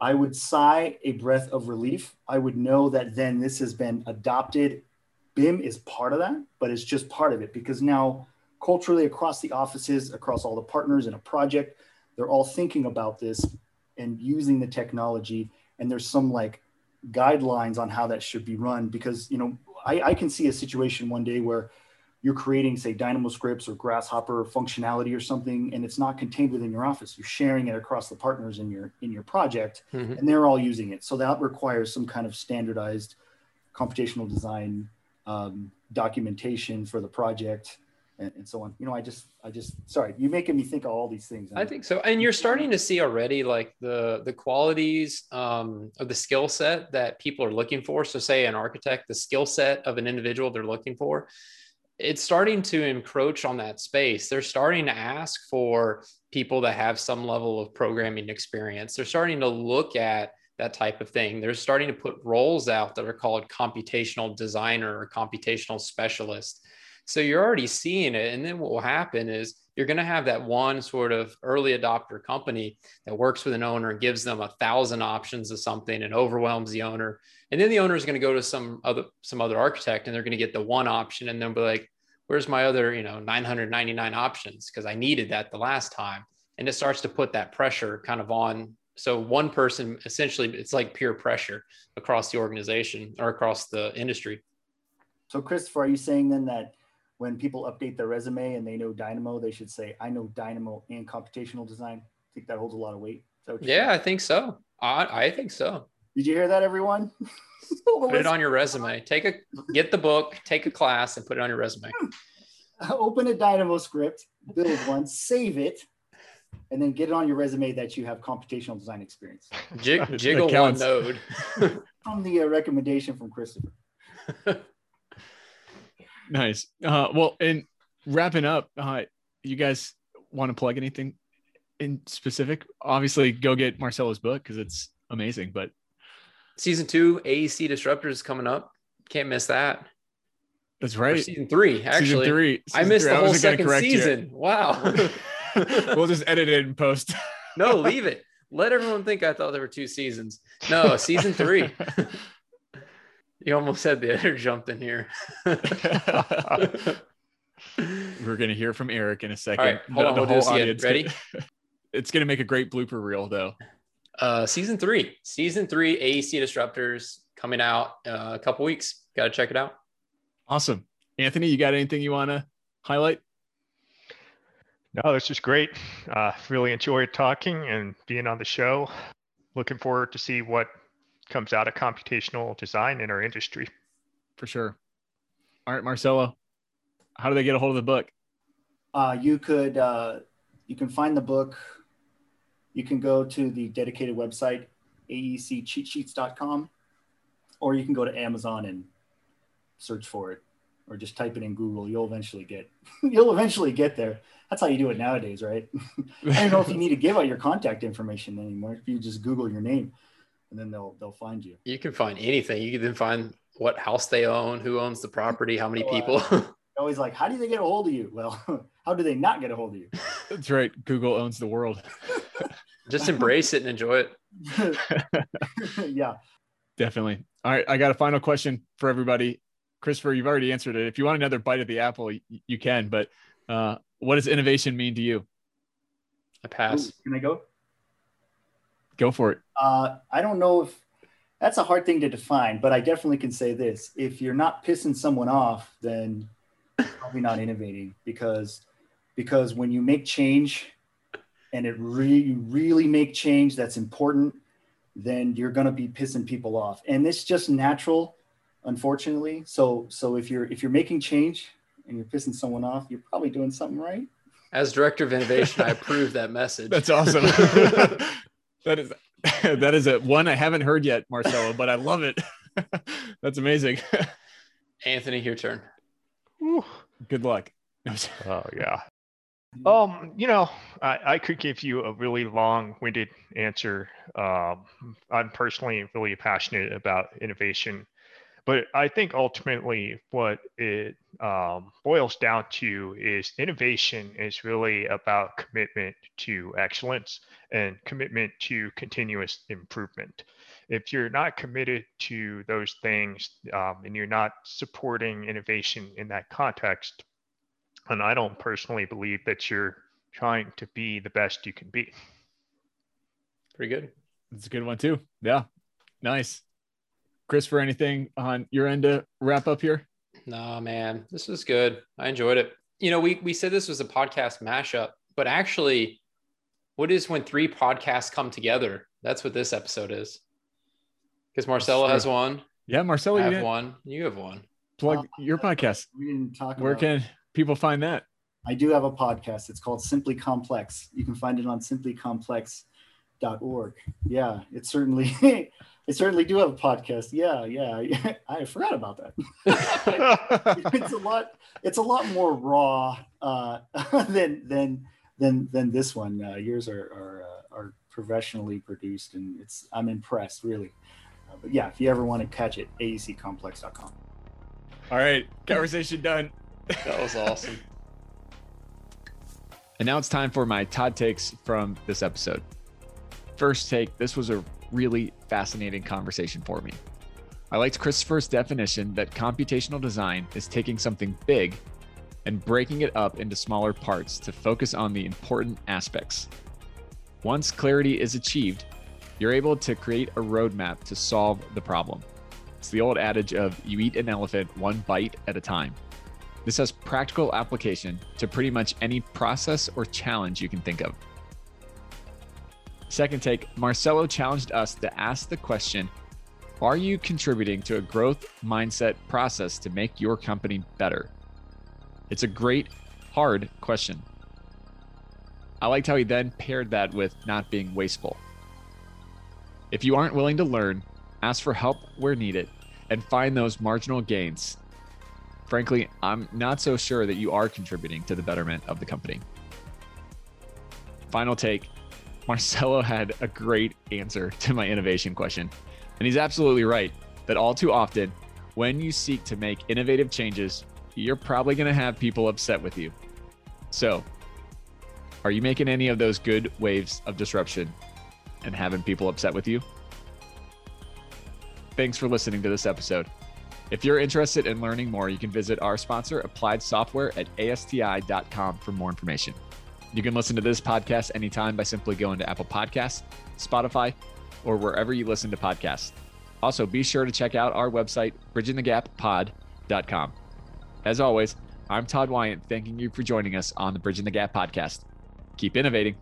I would sigh a breath of relief. I would know that then this has been adopted. BIM is part of that, but it's just part of it because now culturally across the offices, across all the partners in a project, they're all thinking about this and using the technology and there's some like guidelines on how that should be run because you know I, I can see a situation one day where you're creating say dynamo scripts or grasshopper functionality or something and it's not contained within your office you're sharing it across the partners in your in your project mm-hmm. and they're all using it so that requires some kind of standardized computational design um, documentation for the project and, and, so on. You know, I just, I just, sorry, you're making me think of all these things. I think so, and you're starting to see already like the the qualities um, of the skill set that people are looking for. So, say an architect, the skill set of an individual they're looking for, it's starting to encroach on that space. They're starting to ask for people that have some level of programming experience. They're starting to look at that type of thing. They're starting to put roles out that are called computational designer or computational specialist. So you're already seeing it. And then what will happen is you're going to have that one sort of early adopter company that works with an owner and gives them a thousand options of something and overwhelms the owner. And then the owner is going to go to some other some other architect and they're going to get the one option and then be like, where's my other, you know, 999 options? Because I needed that the last time. And it starts to put that pressure kind of on. So one person essentially it's like peer pressure across the organization or across the industry. So Christopher, are you saying then that when people update their resume and they know Dynamo, they should say, I know Dynamo and computational design. I think that holds a lot of weight. Yeah. I think so. I, I think so. Did you hear that, everyone? put it on your resume. Take a get the book, take a class, and put it on your resume. Open a Dynamo script, build one, save it, and then get it on your resume that you have computational design experience. Jig, jiggle one node. from the uh, recommendation from Christopher. Nice. Uh, well, and wrapping up, uh, you guys want to plug anything in specific? Obviously, go get Marcelo's book because it's amazing. But season two, AEC Disruptors is coming up. Can't miss that. That's right. Or season three, actually. Season three. Season I missed three. the whole second season. You. Wow. we'll just edit it and post. no, leave it. Let everyone think I thought there were two seasons. No, season three. You almost had the editor jumped in here. We're gonna hear from Eric in a second. All right, hold the, on, the we'll whole audience. Ready? it's gonna make a great blooper reel, though. Uh, season three, season three, AEC Disruptors coming out uh, a couple weeks. Got to check it out. Awesome, Anthony. You got anything you want to highlight? No, this is great. Uh, really enjoyed talking and being on the show. Looking forward to see what comes out of computational design in our industry. For sure. All right, Marcelo, how do they get a hold of the book? Uh, you could uh, you can find the book. You can go to the dedicated website aeccheatsheets.com, or you can go to Amazon and search for it, or just type it in Google. You'll eventually get you'll eventually get there. That's how you do it nowadays, right? I don't know if you need to give out your contact information anymore. If you just Google your name and then they'll they'll find you. You can find anything. You can then find what house they own, who owns the property, how many people. uh, always like, how do they get a hold of you? Well, how do they not get a hold of you? That's right. Google owns the world. Just embrace it and enjoy it. yeah. Definitely. All right. I got a final question for everybody. Christopher, you've already answered it. If you want another bite of the apple, you can. But uh, what does innovation mean to you? I pass. Ooh, can I go? Go for it. Uh, I don't know if that's a hard thing to define, but I definitely can say this: if you're not pissing someone off, then probably not innovating because because when you make change and it really really make change that's important, then you're going to be pissing people off, and it's just natural, unfortunately. So so if you're if you're making change and you're pissing someone off, you're probably doing something right. As director of innovation, I approve that message. That's awesome. that is that is a one I haven't heard yet, Marcelo, but I love it. That's amazing. Anthony, your turn. Good luck. oh yeah. Um, you know, I, I could give you a really long-winded answer. Um, I'm personally really passionate about innovation but I think ultimately what it um, boils down to is innovation is really about commitment to excellence and commitment to continuous improvement. If you're not committed to those things um, and you're not supporting innovation in that context, and I don't personally believe that you're trying to be the best you can be. Pretty good. It's a good one too. Yeah. Nice. Chris, for anything on your end to wrap up here? Nah, man, this was good. I enjoyed it. You know, we we said this was a podcast mashup, but actually, what is when three podcasts come together? That's what this episode is. Because Marcelo has one. Yeah, Marcelo, I you have didn't one. You have one. plug Uh, your podcast. We didn't talk Where about. can people find that? I do have a podcast. It's called Simply Complex. You can find it on simplycomplex.org. Yeah, it's certainly I certainly do have a podcast. Yeah, yeah. I forgot about that. it's a lot it's a lot more raw uh, than than than than this one. Uh, yours are are, uh, are professionally produced and it's I'm impressed really. Uh, but yeah, if you ever want to catch it, aeccomplex.com. All right. Conversation done. That was awesome. And now it's time for my Todd takes from this episode. First take, this was a really fascinating conversation for me. I liked Christopher's definition that computational design is taking something big and breaking it up into smaller parts to focus on the important aspects. Once clarity is achieved, you're able to create a roadmap to solve the problem. It's the old adage of you eat an elephant one bite at a time. This has practical application to pretty much any process or challenge you can think of. Second take Marcelo challenged us to ask the question Are you contributing to a growth mindset process to make your company better? It's a great, hard question. I liked how he then paired that with not being wasteful. If you aren't willing to learn, ask for help where needed and find those marginal gains frankly, I'm not so sure that you are contributing to the betterment of the company. Final take Marcelo had a great answer to my innovation question. And he's absolutely right that all too often, when you seek to make innovative changes, you're probably going to have people upset with you. So, are you making any of those good waves of disruption and having people upset with you? Thanks for listening to this episode. If you're interested in learning more, you can visit our sponsor, Applied Software, at asti.com for more information. You can listen to this podcast anytime by simply going to Apple Podcasts, Spotify, or wherever you listen to podcasts. Also, be sure to check out our website, bridgingthegappod.com. As always, I'm Todd Wyant, thanking you for joining us on the Bridging the Gap podcast. Keep innovating.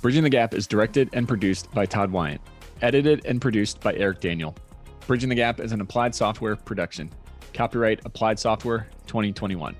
Bridging the Gap is directed and produced by Todd Wyant, edited and produced by Eric Daniel. Bridging the Gap is an applied software production. Copyright Applied Software 2021.